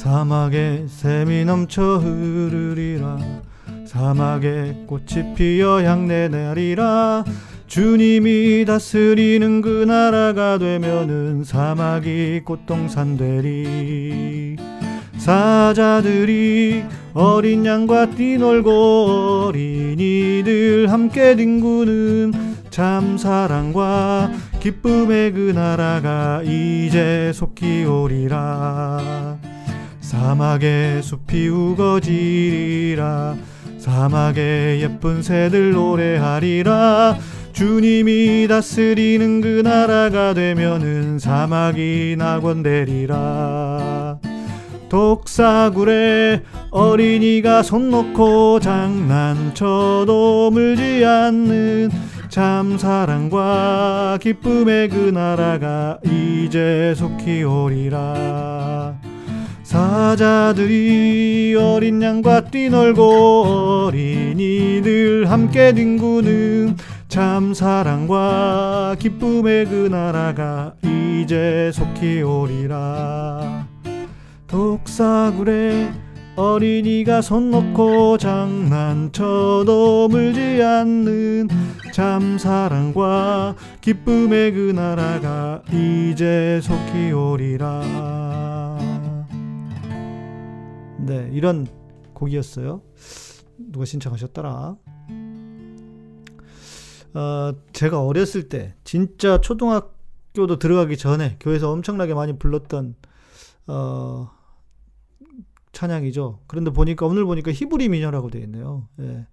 사막에 샘이 넘쳐 흐르리라. 사막에 꽃이 피어 향내 내리라. 주님이 다스리는 그 나라가 되면은 사막이 꽃동산 되리. 사자들이 어린 양과 뛰놀고 어린이들 함께 뒹구는 참 사랑과 기쁨의 그 나라가 이제 속히 오리라 사막에 숲이 우거지리라. 사막에 예쁜 새들 노래하리라. 주님이 다스리는 그 나라가 되면은 사막이 낙원되리라. 독사굴에 어린이가 손 놓고 장난쳐도 물지 않는 참 사랑과 기쁨의 그 나라가 이제 속히 오리라 사자들이 어린 양과 뛰놀고 어린이들 함께 뒹구는 참 사랑과 기쁨의 그 나라가 이제 속히 오리라. 독사굴에 어린이가 손 놓고 장난쳐도 물지 않는 참 사랑과 기쁨의 그 나라가 이제 속히 오리라 네 이런 곡이었어요 누가 신청하셨더라 어, 제가 어렸을 때 진짜 초등학교도 들어가기 전에 교회에서 엄청나게 많이 불렀던 어, 찬양이죠. 그런데 보니까 오늘 보니까 히브리 민요라고 되어 있네요. 예.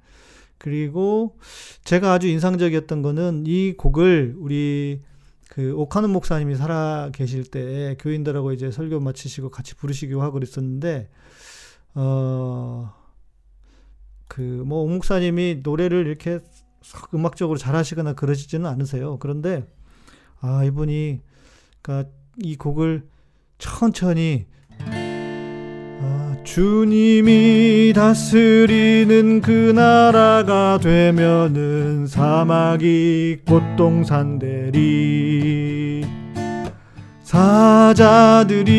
그리고 제가 아주 인상적이었던 거는 이 곡을 우리 그 오카는 목사님이 살아 계실 때 교인들하고 이제 설교 마치시고 같이 부르시기도 하고 그랬었는데 어 그뭐 목사님이 노래를 이렇게 음악적으로 잘하시거나 그러시지는 않으세요. 그런데 아 이분이 그러니까 이 곡을 천천히 아, 주님이 다스리는 그 나라가 되면은 사막이 꽃동산 되리 사자들이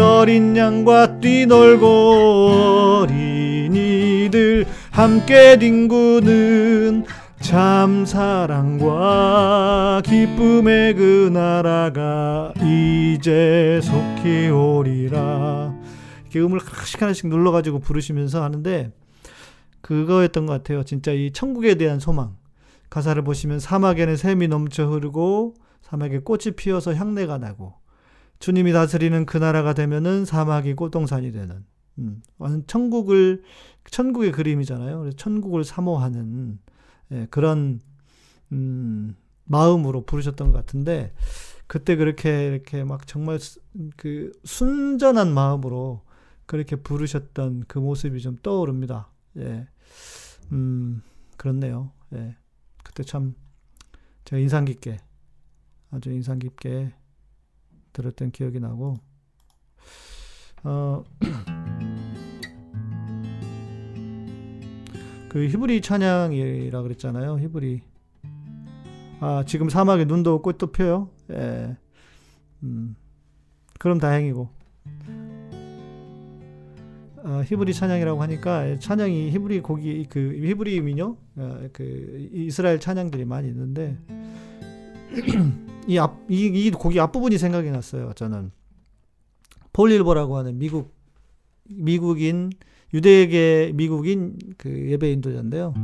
어린 양과 뛰놀고 어린이들 함께 뒹구는 참 사랑과 기쁨의 그 나라가 이제 속히 오리라. 이렇게 음을 하나씩 하나씩 눌러가지고 부르시면서 하는데 그거였던 것 같아요. 진짜 이 천국에 대한 소망. 가사를 보시면 사막에는 샘이 넘쳐 흐르고 사막에 꽃이 피어서 향내가 나고 주님이 다스리는 그 나라가 되면은 사막이 꽃동산이 되는 음, 천국을 천국의 그림이잖아요. 그래서 천국을 사모하는 예, 그런 음, 마음으로 부르셨던 것 같은데 그때 그렇게 이렇게 막 정말 그 순전한 마음으로 그렇게 부르셨던 그 모습이 좀 떠오릅니다. 예. 음, 그렇네요. 예. 그때 참 제가 인상 깊게 아주 인상 깊게 들었던 기억이 나고 어, 그 히브리 찬양이라 그랬잖아요. 히브리. 아, 지금 사막에 눈도 오고 꽃도 펴요. 예. 음. 그럼 다행이고. 아, 히브리 찬양이라고 하니까 찬양이 히브리 곡이 그 히브리 민요 아, 그 이스라엘 찬양들이 많이 있는데 이 앞 이 이 곡이 앞부분이 생각이 났어요. 저는 폴 릴버라고 하는 미국 미국인 유대계 미국인 그 예배 인도자인데요.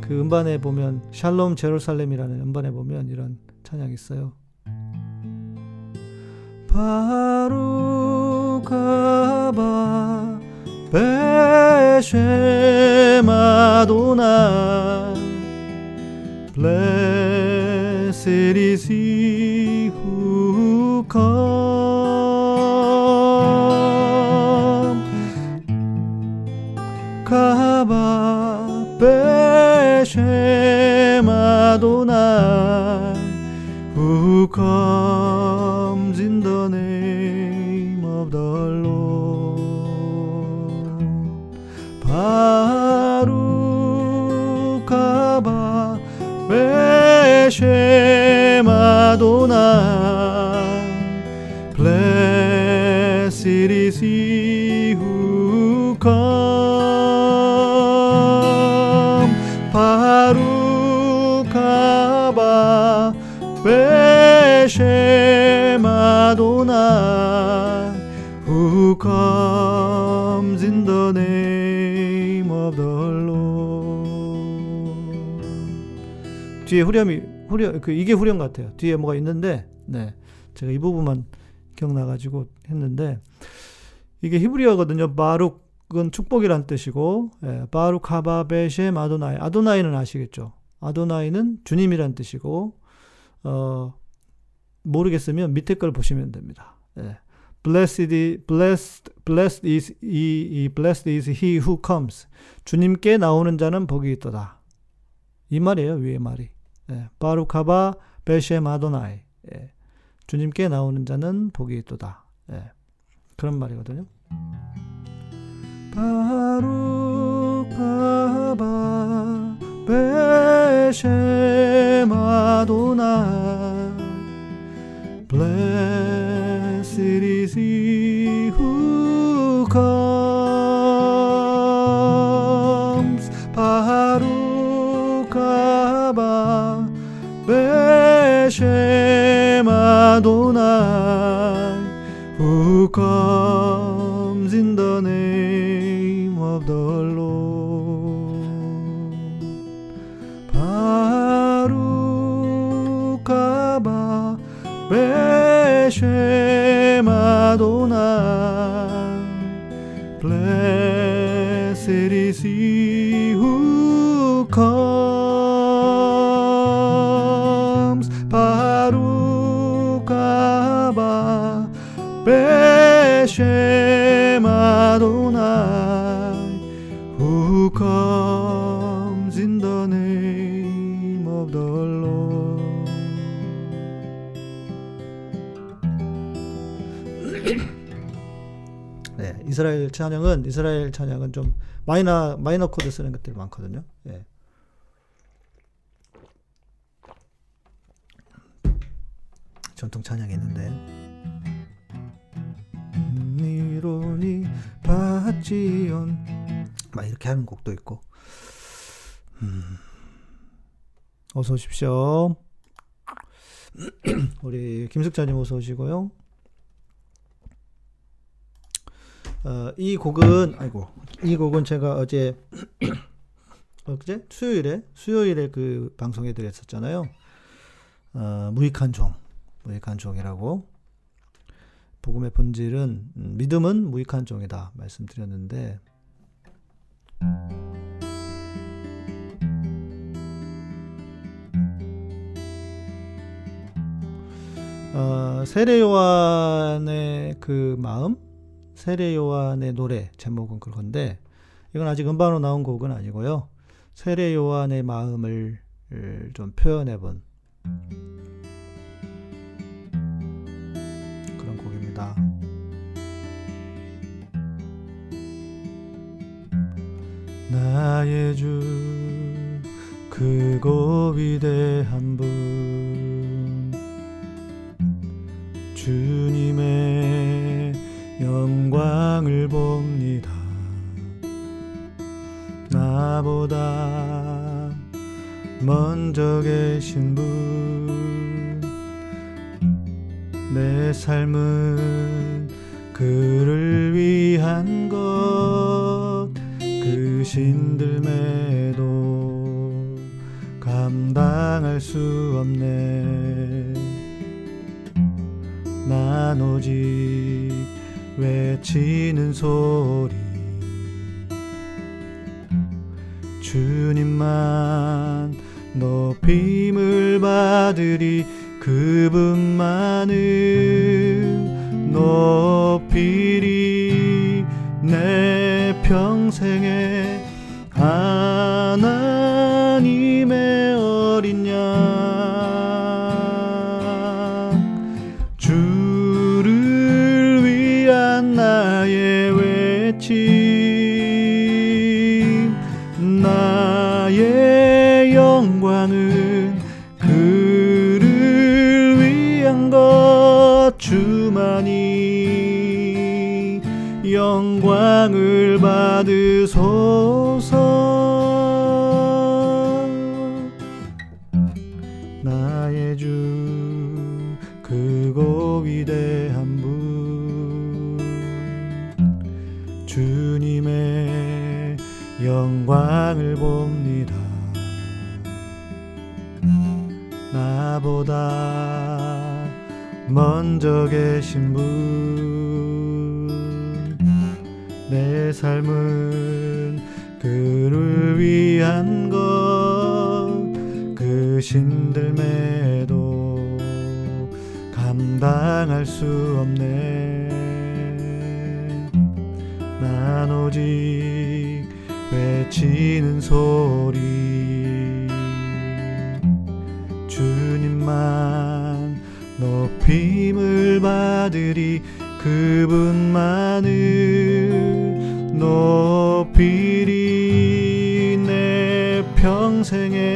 그 음반에 보면 샬롬 제루살렘이라는 음반에 보면 이런 찬양이 있어요. 바루카바 베쉐마도나 Blessed is he who come Kaba Beshemadonai who comes comes in the name of the Lord. 뒤에 후렴이 후렴 그 이게 후렴 같아요. 뒤에 뭐가 있는데 네. 제가 이 부분만 기억나 가지고 했는데 이게 히브리어거든요. 바룩은 축복이란 뜻이고 예, 바룩 하바베셴 아도나이 아도나이는 아시겠죠? 아도나이는 주님이란 뜻이고 어, 모르겠으면 밑에 걸 보시면 됩니다. 예. Blessed, blessed, blessed is he, blessed is he who comes. 주님께 나오는 자는 복이 있도다. 이 말이에요, 위에 말이. 예. 바루카바 베셴 아도나이. 예. 주님께 나오는 자는 복이 있도다. 예. 그런 말이거든요. 바루카바 베셴 아도나이 Blessed is who comes. Baruch haba Beshem Adonai, who comes 이스라엘 찬양은 이스라엘 찬양은 좀 마이너 마이너 코드 쓰는 것들이 많거든요. 예. 전통 찬양이 있는데 רני רני בת ציון 막 이렇게 하는 곡도 있고 음. 어서 오십시오. 우리 김숙자님 어서 오시고요. 어, 이 곡은 아이고. 이 곡은 제가 어제 어제 수요일에 수요일에 그 방송에 드렸었잖아요. 어, 무익한 종 무익한 종이라고. 복음의 본질은 음, 믿음은 무익한 종이다 말씀드렸는데. 어, 세례 요한의 그 마음 세례 요한의 노래 제목은 그건데 이건 아직 음반으로 나온 곡은 아니고요. 세례 요한의 마음을 좀 표현해 본 그런 곡입니다. 나의 주 크고 위대한 분 주님의 영광을 봅니다. 나보다 먼저 계신 분 내 삶은 그를 위한 것 그 신들매도 감당할 수 없네 난 오직 외치는 소리. 주님만 높임을 받으리. 그분만을 높이리. 내 평생에 하나 영광은 그를 위한 것 주만이 영광을 받으소 나보다 먼저 계신 분 내 삶은 그를 위한 것 그 신들매도 감당할 수 없네. 난 오직 외치는 소리 높임을 받으리 그분만을 높이리 내 평생에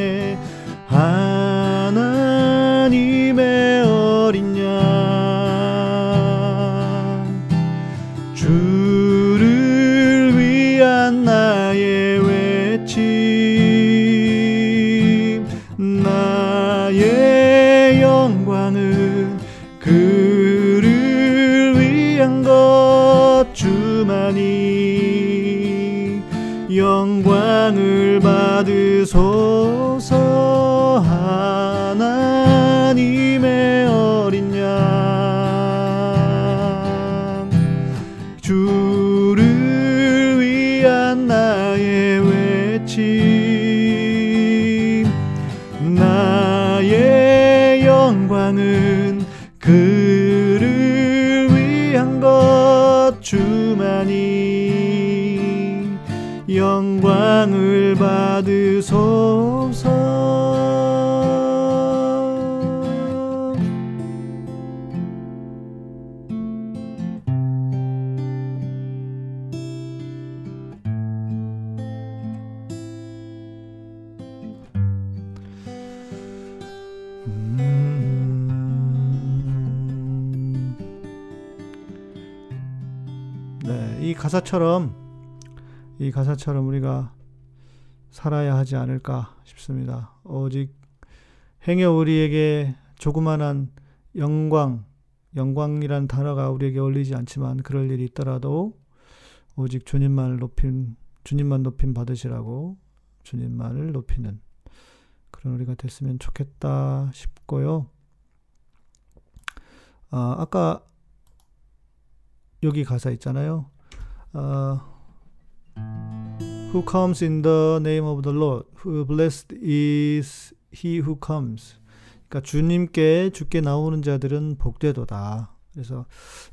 영광은 그를 위한 것 주만이 영광을 받으소 가사처럼 이 가사처럼 우리가 살아야 하지 않을까 싶습니다. 오직 행여 우리에게 조그만한 영광, 영광이란 단어가 우리에게 어울리지 않지만 그럴 일이 있더라도 오직 주님만을 높인 주님만 높임 받으시라고 주님만을 높이는 그런 우리가 됐으면 좋겠다 싶고요. 아, 아까 여기 가사 있잖아요. 아, Who comes in the name of the Lord? Who blessed is he who comes? 그러니까 주님께 주께 나오는 자들은 복되도다. 그래서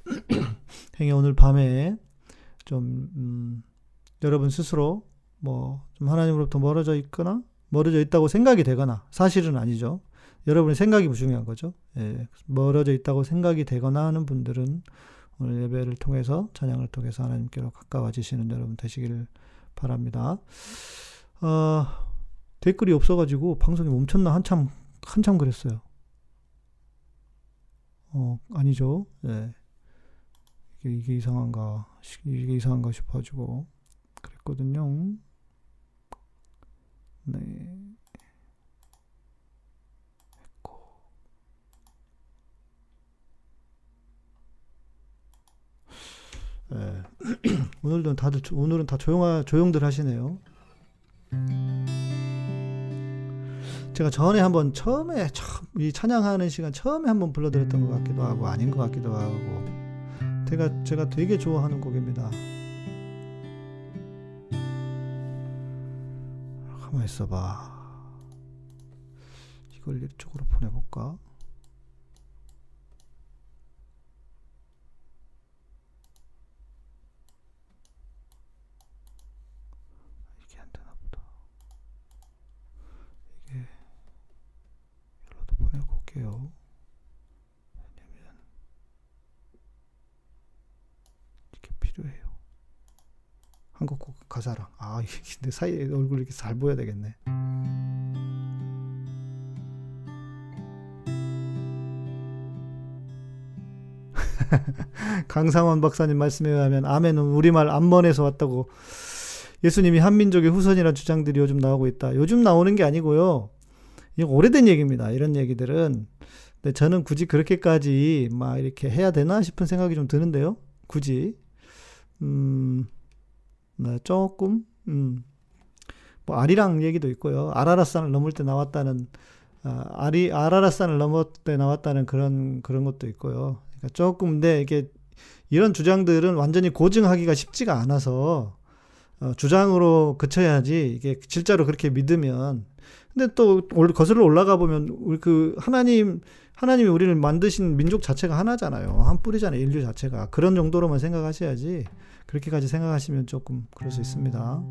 행여 오늘 밤에 좀 음, 여러분 스스로 뭐 좀 하나님으로부터 멀어져 있거나 멀어져 있다고 생각이 되거나 사실은 아니죠. 여러분의 생각이 중요한 거죠. 예, 멀어져 있다고 생각이 되거나 하는 분들은 오늘 예배를 통해서 찬양을 통해서 하나님께로 가까워지시는 여러분 되시기를 바랍니다. 어, 댓글이 없어가지고 방송이 멈췄나 한참 한참 그랬어요. 어 아니죠. 예. 이게, 이게 이상한가 이게 이상한가 싶어가지고 그랬거든요. 네. 예. 오늘도 다들 조- 오늘은 다 조용하 조용들 하시네요. 제가 전에 한번 처음에 처음 이 찬양하는 시간 처음에 한번 불러드렸던 것 같기도 하고 아닌 것 같기도 하고 제가 제가 되게 좋아하는 곡입니다. 가만 있어봐. 이걸 이쪽으로 보내볼까? 이게 안 되나 보다. 이게 일로도 올게요. 왜냐면 이게 필요해요. 한국 곡 가사랑 아 내 사이에 얼굴 이렇게 잘 보여야 되겠네. 강상원 박사님 말씀에 의하면 아멘은 우리말 암번에서 왔다고 예수님이 한민족의 후손이라는 주장들이 요즘 나오고 있다. 요즘 나오는 게 아니고요. 이거 오래된 얘기입니다. 이런 얘기들은. 근데 저는 굳이 그렇게까지 막 이렇게 해야 되나 싶은 생각이 좀 드는데요. 굳이. 음, 네, 조금, 음, 뭐 아리랑 얘기도 있고요. 아라라산을 넘을 때 나왔다는 아, 아리 아라라산을 넘을 때 나왔다는 그런 그런 것도 있고요. 그러니까 조금 근데 이게 이런 주장들은 완전히 고증하기가 쉽지가 않아서 어, 주장으로 그쳐야지 이게 실제로 그렇게 믿으면 근데 또 거슬러 올라가 보면 우리 그 하나님 하나님이 우리를 만드신 민족 자체가 하나잖아요. 한 뿌리잖아요. 인류 자체가 그런 정도로만 생각하셔야지 그렇게까지 생각하시면 조금 그럴 수 있습니다.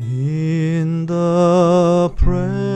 In the presence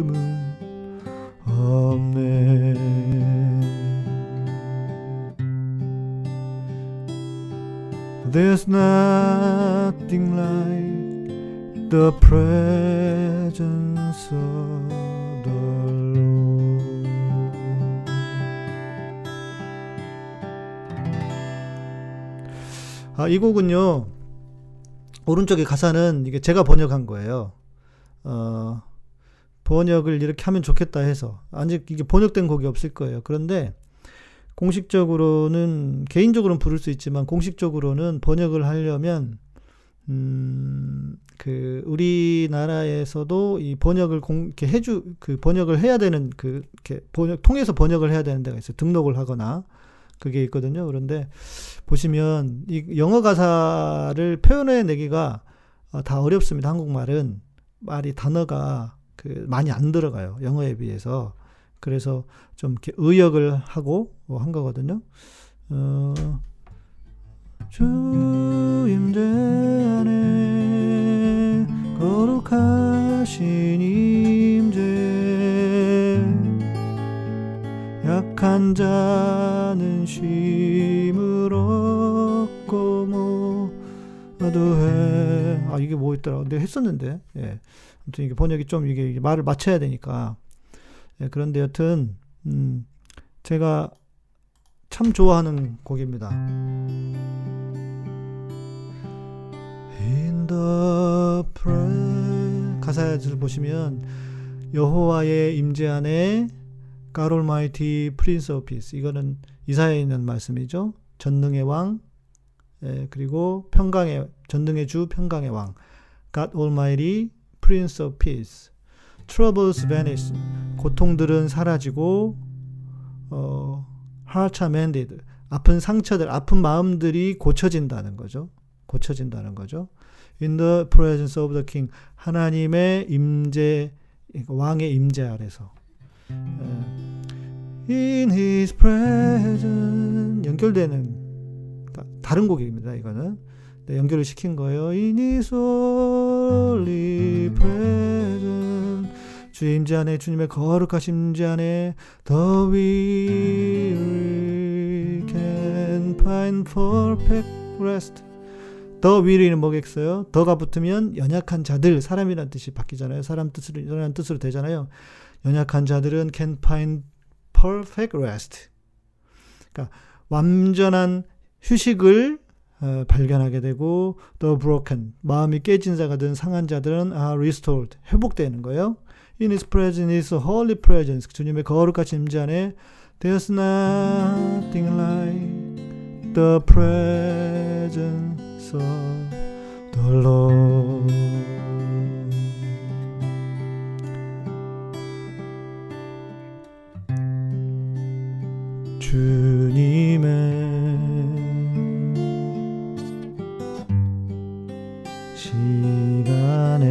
기쁨은 없네 There's nothing like the presence of the Lord. 아, 이 곡은요. 오른쪽에 가사는 이게 제가 번역한 거예요. 어, 번역을 이렇게 하면 좋겠다 해서 아직 이게 번역된 곡이 없을 거예요. 그런데 공식적으로는 개인적으로는 부를 수 있지만 공식적으로는 번역을 하려면 음, 그 우리나라에서도 이 번역을 공, 이렇게 해주 그 번역을 해야 되는 그 이렇게 번역 통해서 번역을 해야 되는 데가 있어요. 등록을 하거나 그게 있거든요. 그런데 보시면 이 영어 가사를 표현해 내기가 어, 다 어렵습니다. 한국말은 말이 단어가 그 많이 안 들어가요. 영어에 비해서. 그래서 좀 이렇게 의역을 하고 한 거거든요. 어, 주 임재 안에 거룩하신 임재 약한 자는 쉼을 얻고 모두 해. 아 이게 뭐 있더라. 내가 했었는데. 예. 아무튼 이게 번역이 좀 이게 말을 맞춰야 되니까. 예, 그런데 여튼 음, 제가 참 좋아하는 곡입니다. 가사를 보시면 여호와의 임재 안에 God Almighty Prince of Peace 이거는 이사야에 있는 말씀이죠. 전능의 왕 예, 그리고 평강의 전능의 주 평강의 왕 God Almighty Prince of Peace Troubles vanish 고통들은 사라지고 어, hearts are mended 아픈 상처들 아픈 마음들이 고쳐진다는 거죠. 고쳐진다는 거죠. In the presence of the king 하나님의 임재 왕의 임재 아래서 In his presence 연결되는 다른 곡입니다. 이거는 네, 연결을 시킨 거예요. Holy presence 주 임재 안에 주님의 거룩하신 임재 안에 The weary can find perfect rest 더 위리는 뭐겠어요? 더가 붙으면 연약한 자들 사람이란 뜻이 바뀌잖아요. 사람 뜻으로 연약한 뜻으로 되잖아요. 연약한 자들은 can find perfect rest. 그러니까 완전한 휴식을 어, 발견하게 되고 the broken 마음이 깨진 자가 된 상한 자들은 are restored 회복되는 거예요. In His presence is a holy presence. 주님의 거룩하신 임재 안에 there's nothing like the presence of the Lord. 주님의 시간에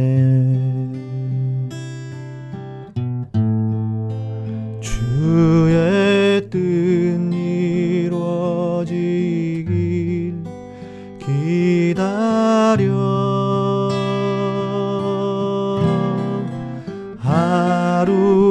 주의 뜻 이루어지길 기다려. 하루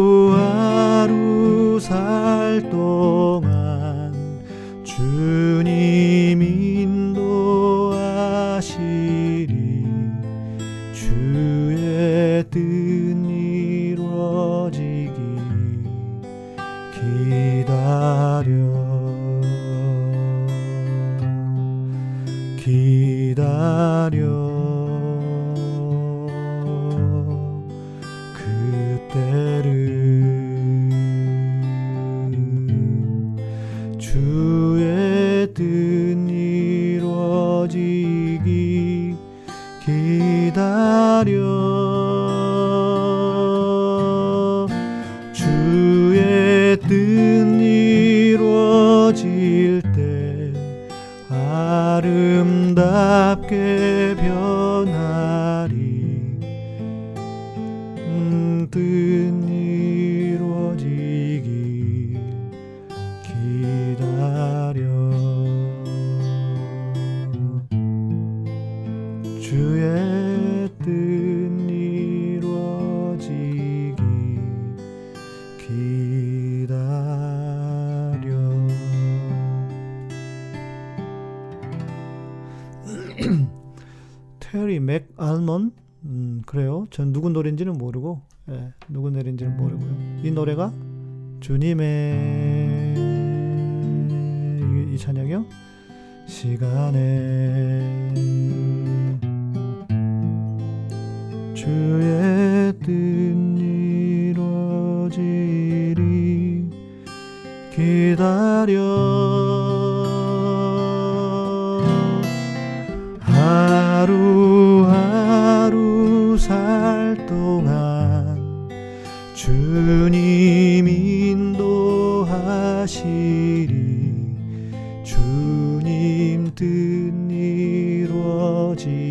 이루어지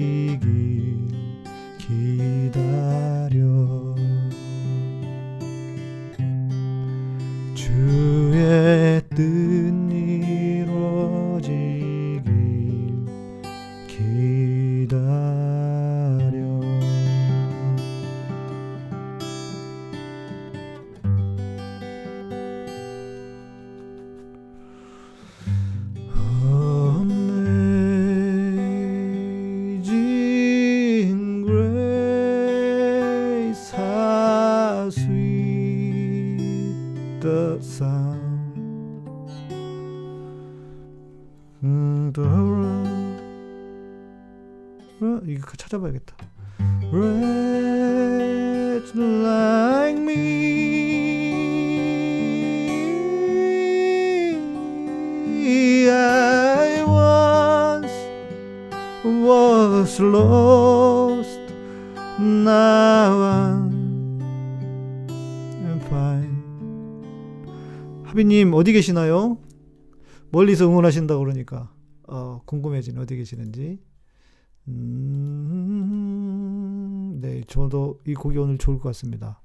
어디 계시나요? 멀리서 응원하신다 그러니까 어, 궁금해지네 어디 계시는지. 음, 네, 저도 이 곡이 오늘 좋을 것 같습니다.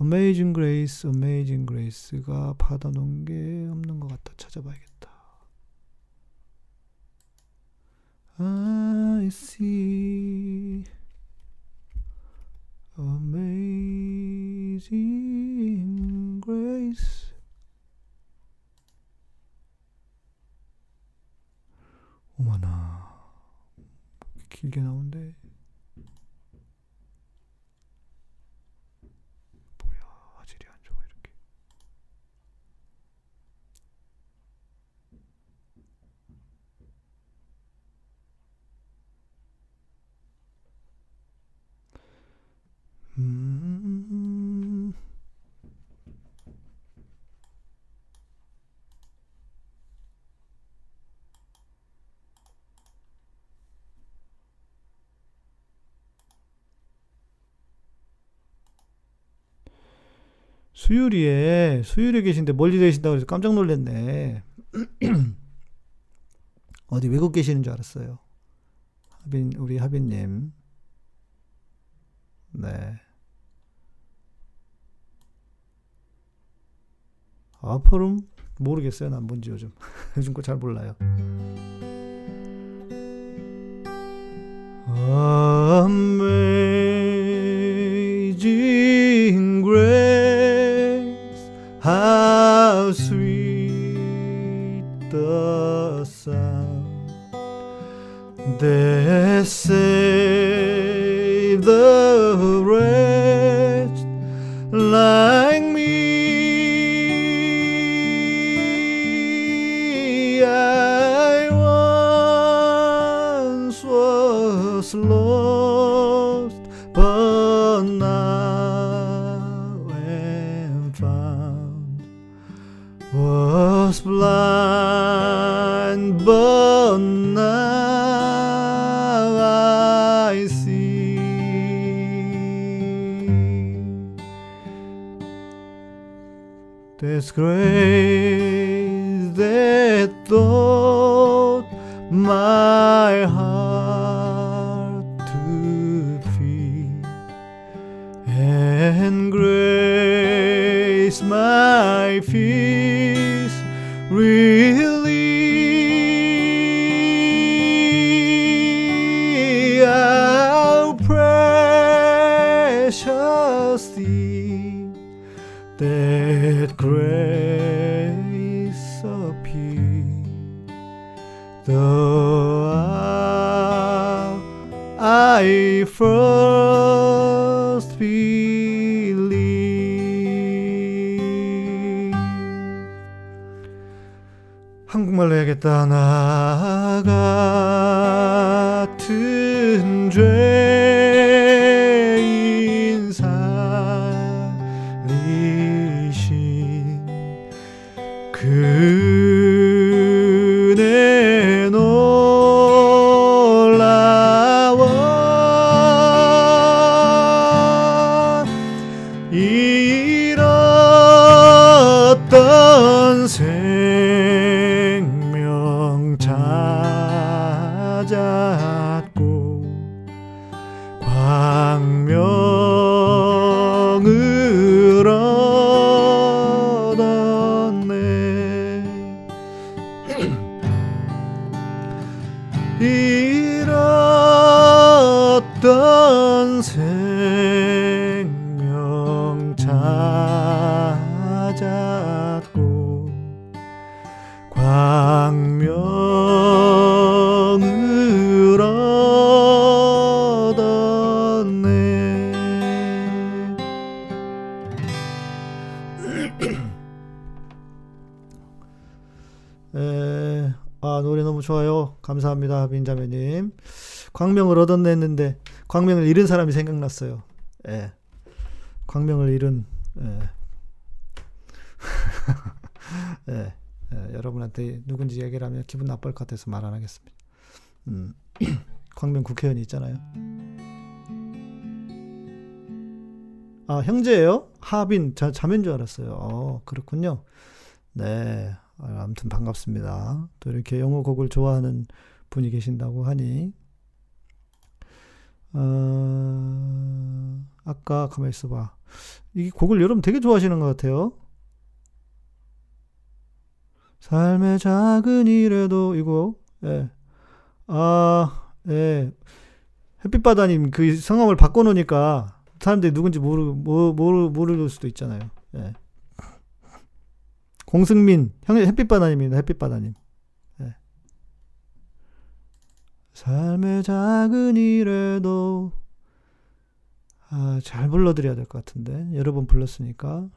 Amazing Grace, Amazing Grace가 받아놓은 게 없는 것 같다. 찾아봐야겠다. 수유리에 수유리에 계신데 멀리 계신다고 해서 깜짝 놀랐네. 어디 외국 계시는 줄 알았어요. 하빈 우리 하빈님. 네. 아퍼룸 모르겠어요. 난 뭔지 요즘 요즘 거 잘 몰라요. Amazing grace. descer. Really. How precious thee that grace appear, though I first 한국말로 해야겠다. 나 같은 죄 빈자매님. 광명을 얻었네 했는데 광명을 잃은 사람이 생각났어요. 예. 광명을 잃은 예. 예. 예, 여러분한테 누군지 얘기를 하면 기분 나쁠 것 같아서 말 안 하겠습니다. 음. 광명 국회의원이 있잖아요. 아 형제예요? 하빈 자, 자매인 줄 알았어요. 어, 그렇군요. 네, 아, 아무튼 반갑습니다. 또 이렇게 영어 곡을 좋아하는 분이 계신다고 하니 어, 아까 가만히 있어봐. 이 곡을 여러분 되게 좋아하시는 것 같아요. 삶의 작은 일에도 이거 예. 아, 예. 햇빛바다님 그 성함을 바꿔놓으니까 사람들이 누군지 모르 모, 모르 모를 수도 있잖아요. 예. 공승민 형 햇빛바다님입니다. 햇빛바다님. 예. 삶의 작은 일에도 아, 잘 불러드려야 될 것 같은데 여러 번 불렀으니까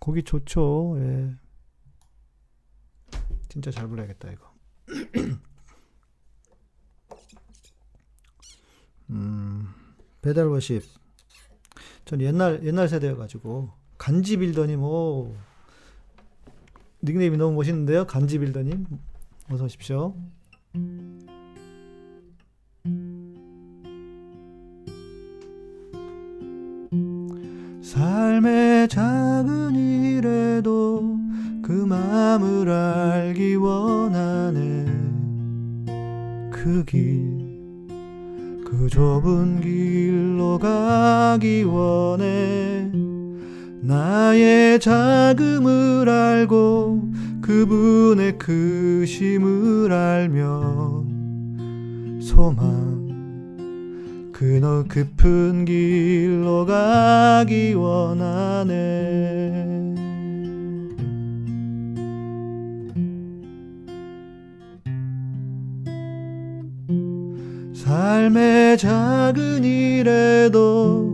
곡이 좋죠. 예. 진짜 잘 불러야겠다 이거. 음, 배달 워십. 전 옛날 옛날 세대여 가지고 간지 빌더님 오 닉네임이 너무 멋있는데요. 간지 빌더님 어서 오십시오. 삶의 작은 일에도 그 마음을 알기 원하네 그 길 그 좁은 길로 가기 원해 나의 자금을 알고 그분의 크심을 알며 소망 그너 깊은 길로 가기 원하네. 삶의 작은 일에도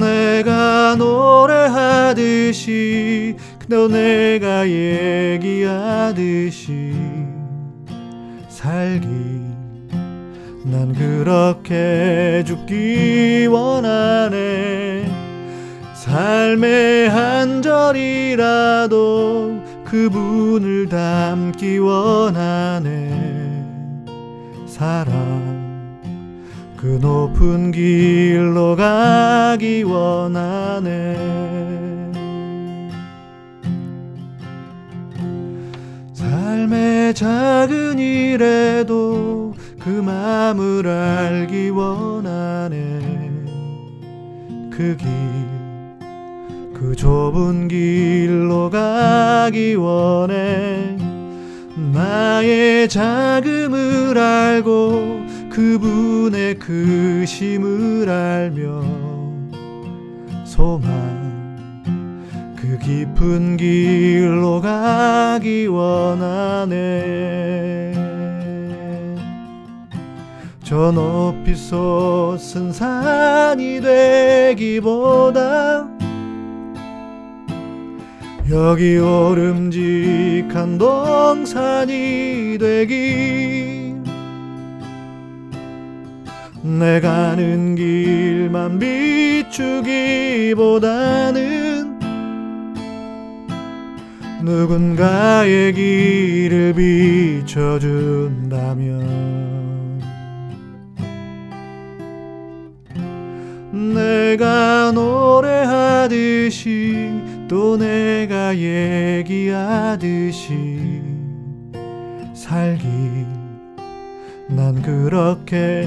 내가 노래하듯이 너 내가 얘기하듯이 살기. 난 그렇게 죽기 원하네. 삶의 한 절이라도 그분을 담기 원하네. 사랑 그 높은 길로 가기 원하네. 삶의 작은 일에도 그 마음을 알기 원하네. 그 길, 그 좁은 길로 가기 원해. 나의 자금을 알고 그분의 크심을 알며 소망 그 깊은 길로 가기 원하네. 저 높이 솟은 산이 되기보다 여기 오름직한 동산이 되기 내 가는 길만 비추기보다는 누군가의 길을 비춰준다면 내가 노래하듯이 또 내가 얘기하듯이 살기. 난 그렇게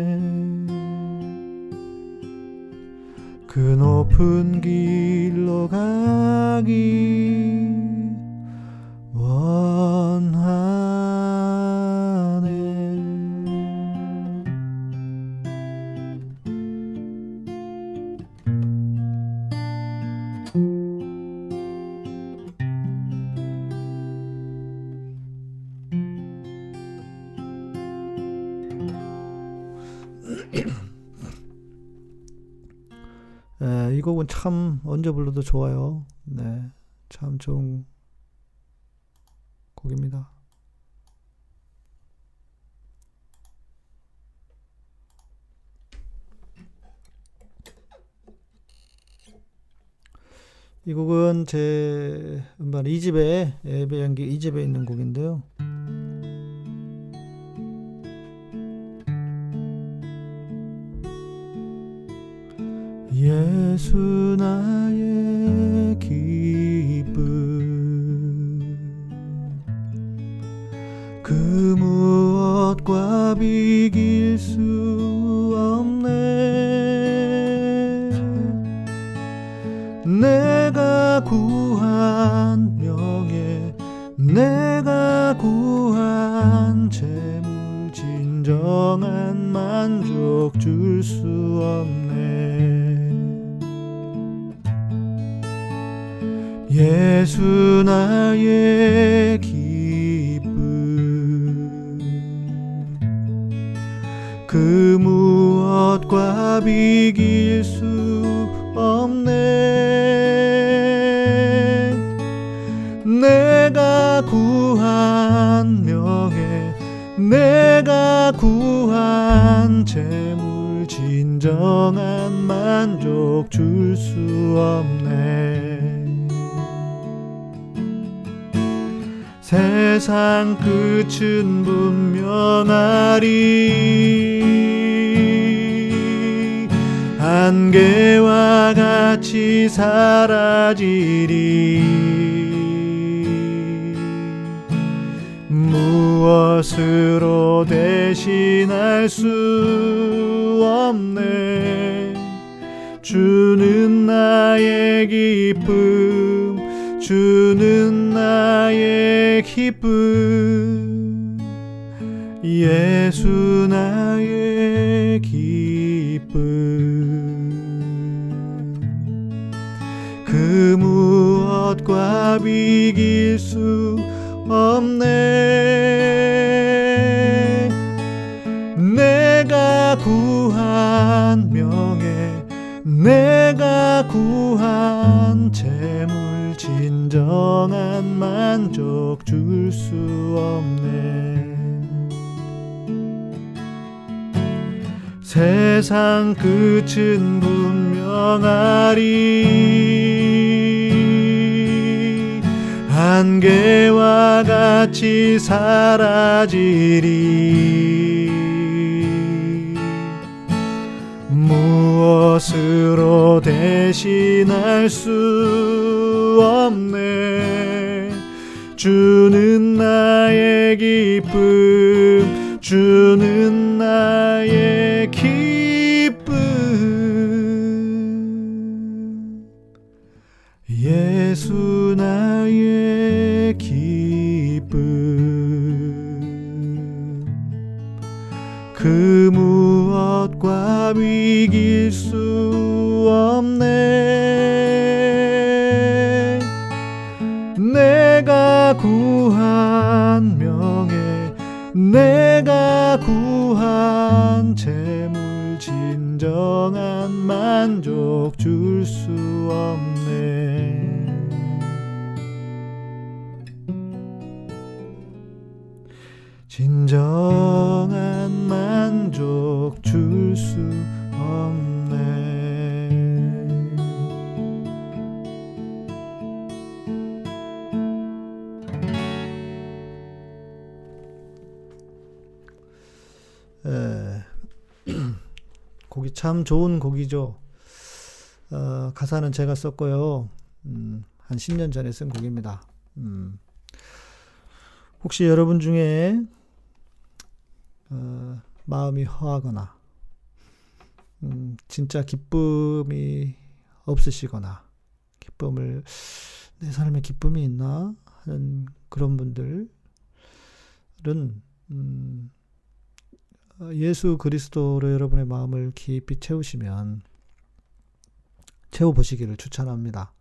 그 높은 길로 가기 참 언제 불러도 좋아요. 네, 참 좋은 곡입니다. 이 곡은 제 음반 2집에 예배 연기 2집에 있는 곡인데요. 만족 줄수 없네. 세상 끝은 분명하리. 안개와 같이 사라지리. 무엇으로 대신할 수 없네 주는 나의 기쁨 주는 나의 기쁨 예수 나의 기쁨. 그 무엇과 비길 수 없네 진정한 만족 줄 수 없네. 세상 끝은 분명하리. 안개와 같이 사라지리 무엇으로 대신할 수 없네. 주는 나의 기쁨 주는 나의 기쁨. 예수 나의 무엇과 비길 수 없네. 내가 구한 명예 내가 구한 재물 진정한 만족 줄 수 없네. 진정한 만족 줄 수 참 좋은 곡이죠. 어, 가사는 제가 썼고요. 음, 한 10년 전에 쓴 곡입니다. 음, 혹시 여러분 중에 어, 마음이 허하거나 음, 진짜 기쁨이 없으시거나 기쁨을 내 삶에 기쁨이 있나 하는 그런 분들은 음, 예수 그리스도로 여러분의 마음을 깊이 채우시면 채워보시기를 추천합니다.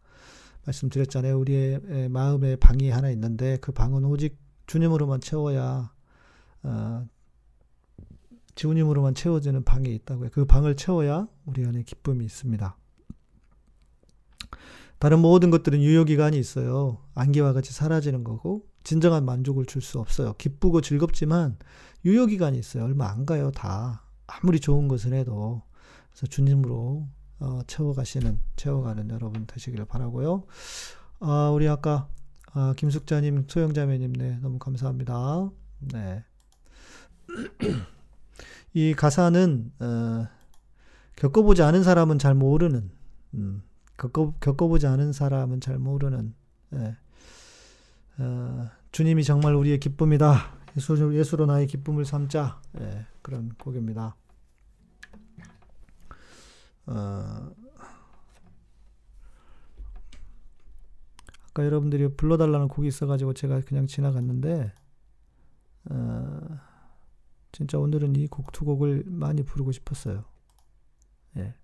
말씀드렸잖아요. 우리의 마음에 방이 하나 있는데 그 방은 오직 주님으로만 채워야 어, 주님으로만 채워지는 방이 있다고요. 그 방을 채워야 우리 안에 기쁨이 있습니다. 다른 모든 것들은 유효기간이 있어요. 안개와 같이 사라지는 거고 진정한 만족을 줄 수 없어요. 기쁘고 즐겁지만 유효기간이 있어요. 얼마 안 가요. 다 아무리 좋은 것을 해도 그래서 주님으로 어, 채워가시는 채워가는 여러분 되시기를 바라고요. 아, 우리 아까 아, 김숙자님, 소영자매님, 네 너무 감사합니다. 네. 이 가사는 어, 겪어보지 않은 사람은 잘 모르는 음, 겪어, 겪어보지 않은 사람은 잘 모르는 예. 어, 주님이 정말 우리의 기쁨이다. 예수, 예수로 나의 기쁨을 삼자. 예, 그런 곡입니다. 어, 아까 여러분들이 불러달라는 곡이 있어가지고 제가 그냥 지나갔는데 어, 진짜 오늘은 이 곡 두 곡을 많이 부르고 싶었어요. 예.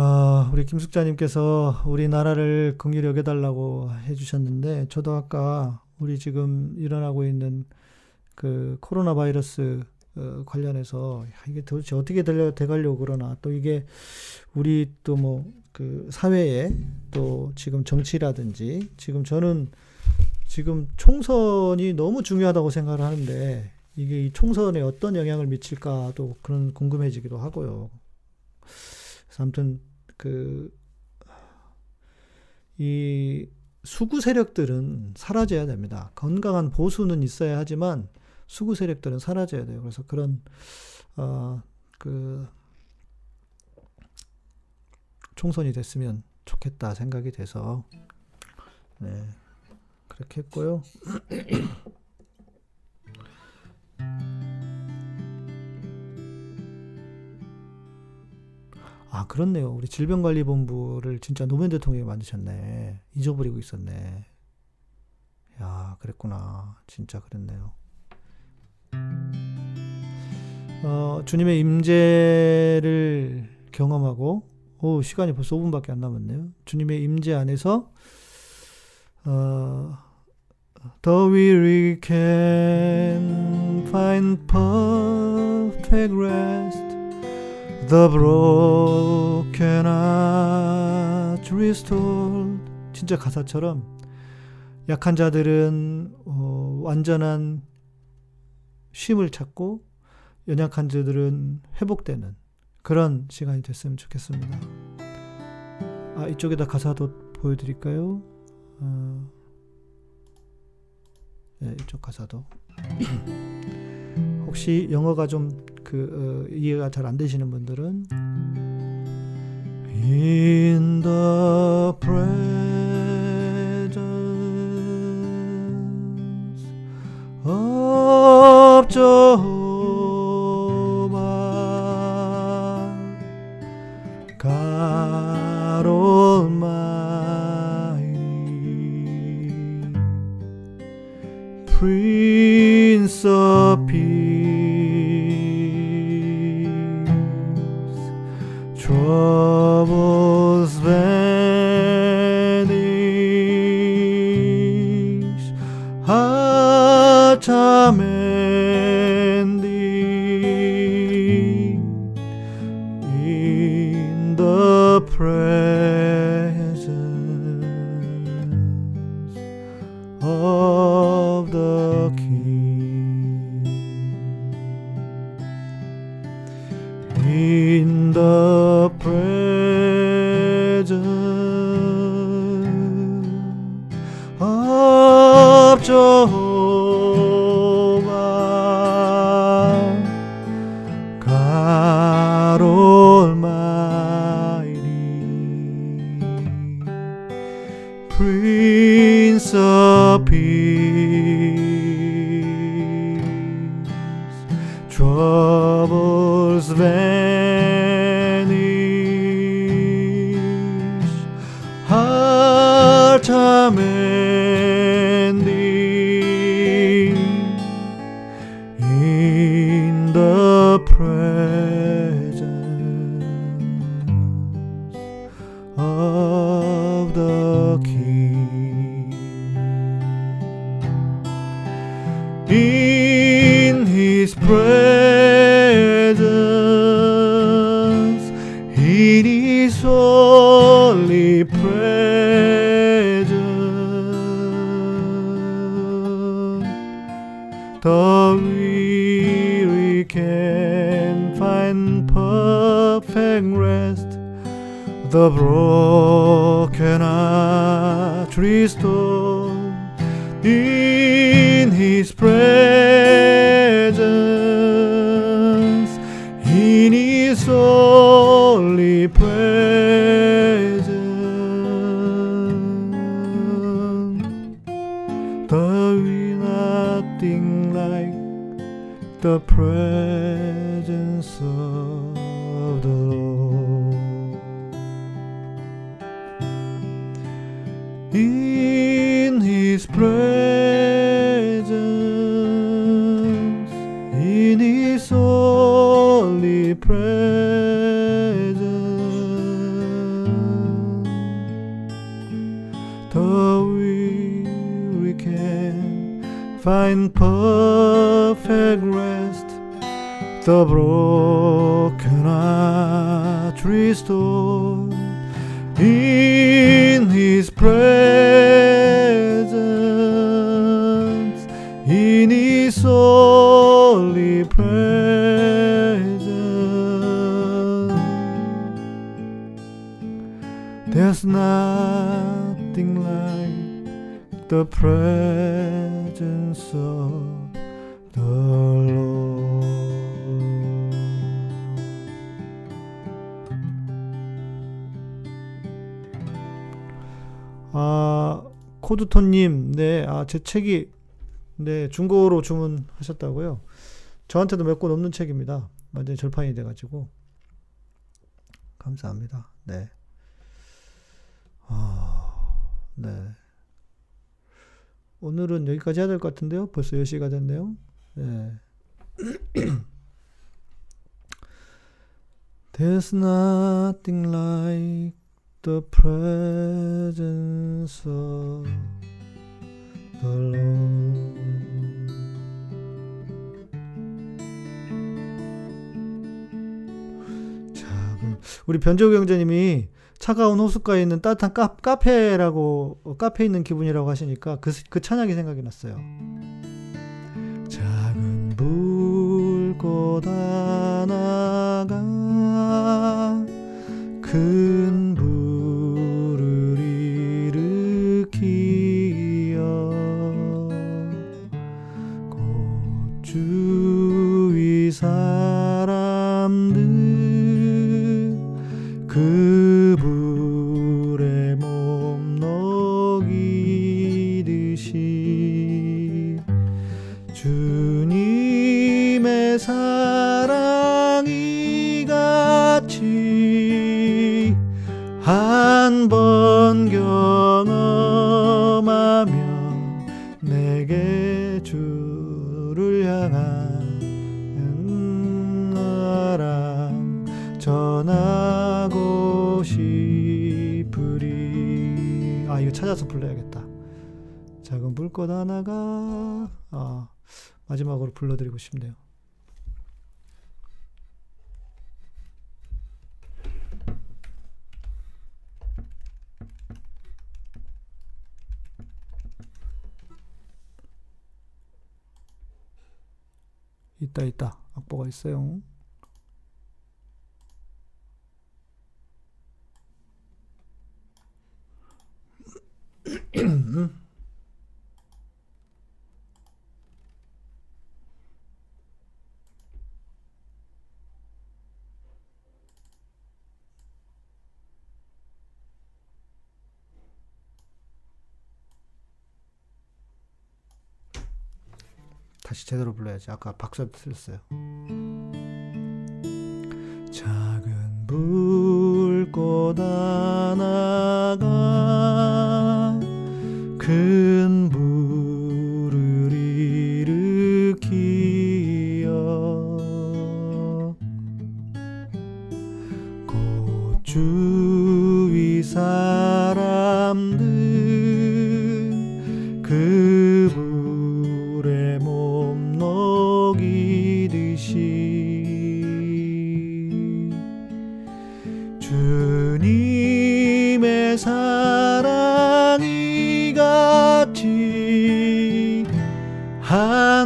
아, 우리 김숙자님께서 우리나라를 긍휼히 여겨달라고 해주셨는데, 저도 아까 우리 지금 일어나고 있는 그 코로나 바이러스 어, 관련해서 이게 도대체 어떻게 돼가려고 그러나 또 이게 우리 또 뭐 그 사회에 또 지금 정치라든지 지금 저는 지금 총선이 너무 중요하다고 생각을 하는데 이게 이 총선에 어떤 영향을 미칠까도 그런 궁금해지기도 하고요. 아무튼 그 이 수구 세력들은 사라져야 됩니다. 건강한 보수는 있어야 하지만 수구 세력들은 사라져야 돼요. 그래서 그런 어그 총선이 됐으면 좋겠다 생각이 돼서 네 그렇게 했고요. 아 그렇네요. 우리 질병관리본부를 진짜 노무현 대통령이 만드셨네. 잊어버리고 있었네. 야 그랬구나. 진짜 그랬네요. 어, 주님의 임재를 경험하고 오, 시간이 벌써 5분밖에 안 남았네요. 주님의 임재 안에서 어, The weary can find perfect rest. The broken heart restored. 진짜 가사처럼 약한 자들은 어, 완전한 쉼을 찾고 연약한 자들은 회복되는 그런 시간이 됐으면 좋겠습니다. 아 이쪽에다 가사도 보여드릴까요? 어, 네, 이쪽 가사도 혹시 영어가 좀 그 어, 이해가 잘 안 되시는 분들은 In the presence of Jehovah Prince of Peace, troubles vanish, heart are The broken heart restored in His presence, in His holy presence. Is nothing like the presence perfect rest the broken heart restored in his presence in his holy presence. There's nothing like the presence 코드톤님, 네, 아 제 책이 네 중고로 주문하셨다고요. 저한테도 몇 권 없는 책입니다. 완전히 절판이 돼가지고 감사합니다. 네, 아, 네. 오늘은 여기까지 해야 될 것 같은데요. 벌써 10시가 됐네요. 네. There's nothing like the presence of the Lord. 작은 우리 변재우 경제님이 차가운 호숫가에 있는 따뜻한 카, 카페라고 어, 카페에 있는 기분이라고 하시니까 그, 그 찬양이 생각이 났어요. 작은 불꽃 하나가 큰 한 번 경험하면 내게 주를 향한 나랑 전하고 싶으리. 아 이거 찾아서 불러야겠다. 작은 불꽃 하나가 아 마지막으로 불러드리고 싶네요 있다 있다. 악보가 있어요 다시 제대로 불러야지. 아까 박수 틀렸어요. 작은 불꽃 하나가 큰 불을 일으키어 곧 주위 사람들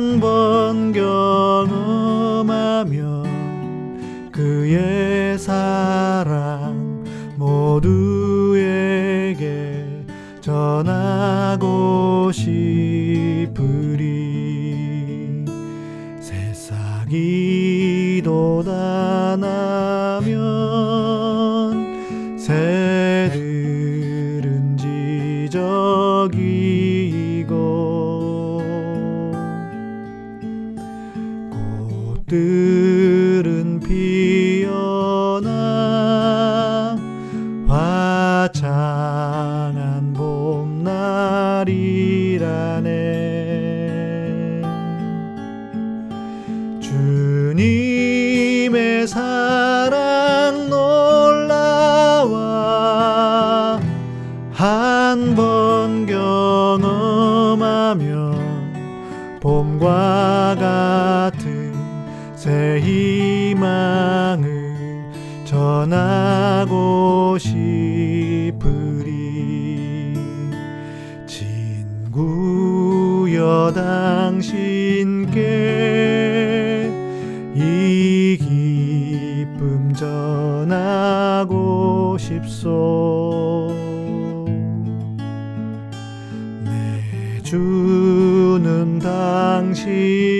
한 번 경험하면 그의 사랑 모두에게 전하고 싶으리. 새싹이 돋아나 당신께 이 기쁨 전하고 싶소. 내 주는 당신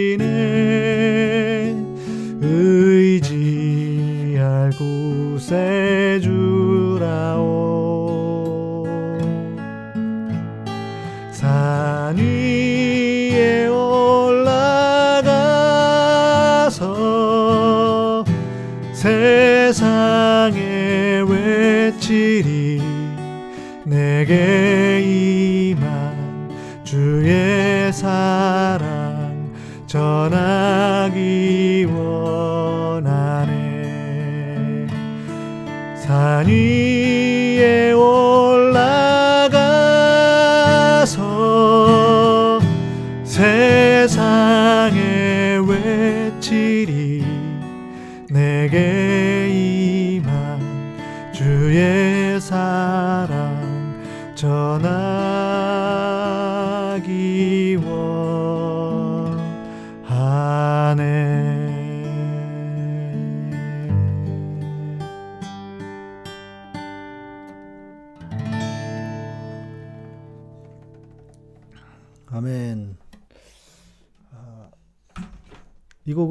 산위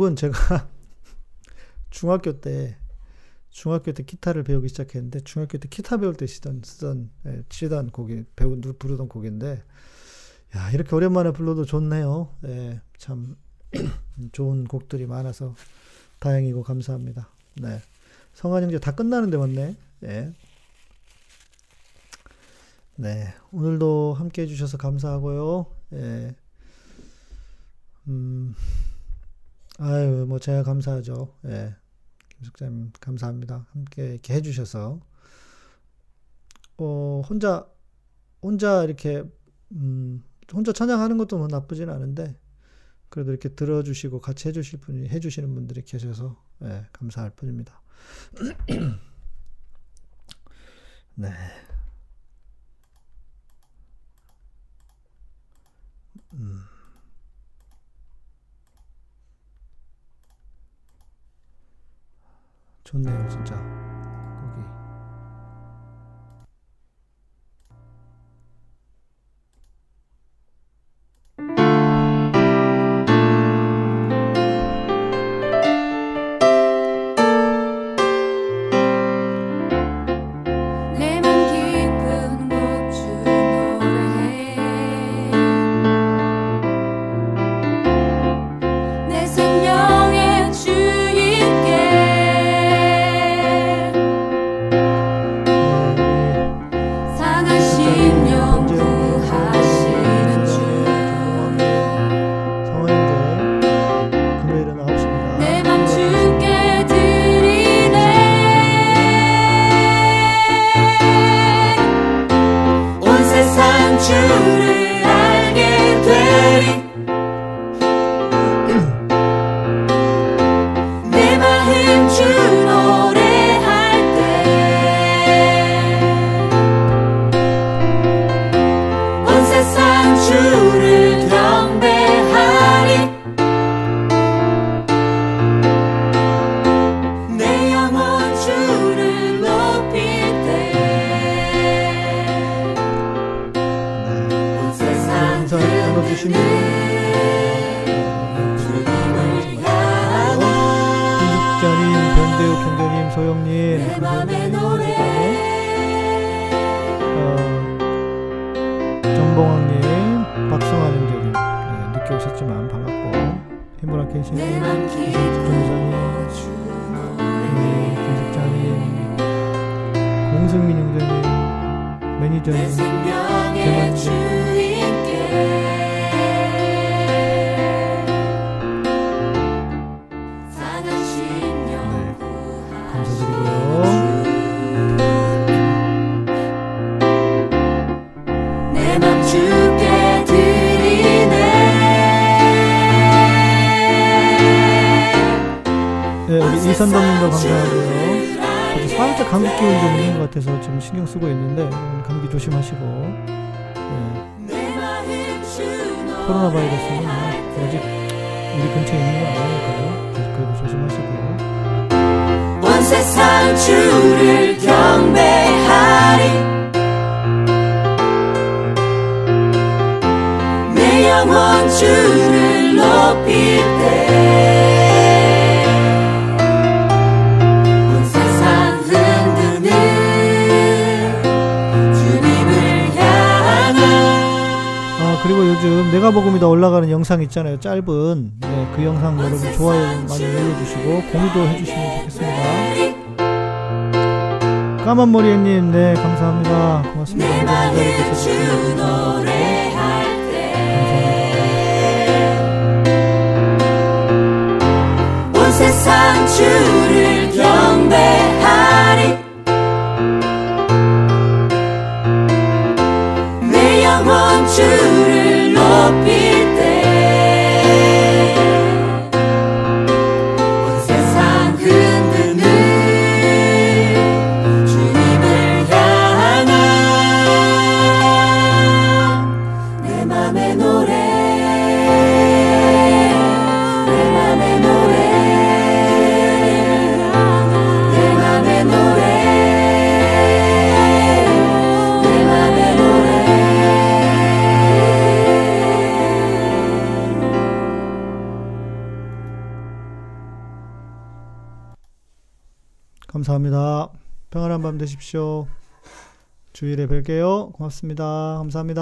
곡은 제가 중학교 때 중학교 때 기타를 배우기 시작했는데 중학교 때 기타 배울 때 쓰던 쓰던 예, 치던 곡이 배우 누- 부르던 곡인데 야 이렇게 오랜만에 불러도 좋네요. 예, 참 좋은 곡들이 많아서 다행이고 감사합니다. 네, 성한 형제 다 끝나는데 왔네. 예. 네, 오늘도 함께 해주셔서 감사하고요. 예. 음, 아유, 뭐 제가 감사하죠. 예. 김숙자님 감사합니다. 함께 이렇게 해주셔서 어 혼자 혼자 이렇게 음 혼자 찬양하는 것도 뭐 나쁘진 않은데 그래도 이렇게 들어주시고 같이 해주실 분이 해주시는 분들이 계셔서 예, 감사할 뿐입니다. 네. 음. 좋네요, 진짜. 이선덕님도 감사하고요. 저도 살짝 감기 기운 좀 있는 것 같아서 좀 신경 쓰고 있는데 오늘 감기 조심하시고 네, 코로나 바이러스는 뭐 아직 우리 근처에 있는 건 아니니까요. 그래도 조심하시고 온 세상 주를 경배하리 내 영혼 주를 높일 때 요즘 내가 복음이다 올라가는 영상 있잖아요. 짧은. 네, 그 영상 여러분 좋아요 많이 눌러주시고 공유도 해주시면 좋겠습니다. 까만 머리님 네 감사합니다. 고맙습니다. 주 감사합니다. 세상 주를 경배하리. 내 영혼 주 감사합니다. 평안한 밤 되십시오. 주일에 뵐게요. 고맙습니다. 감사합니다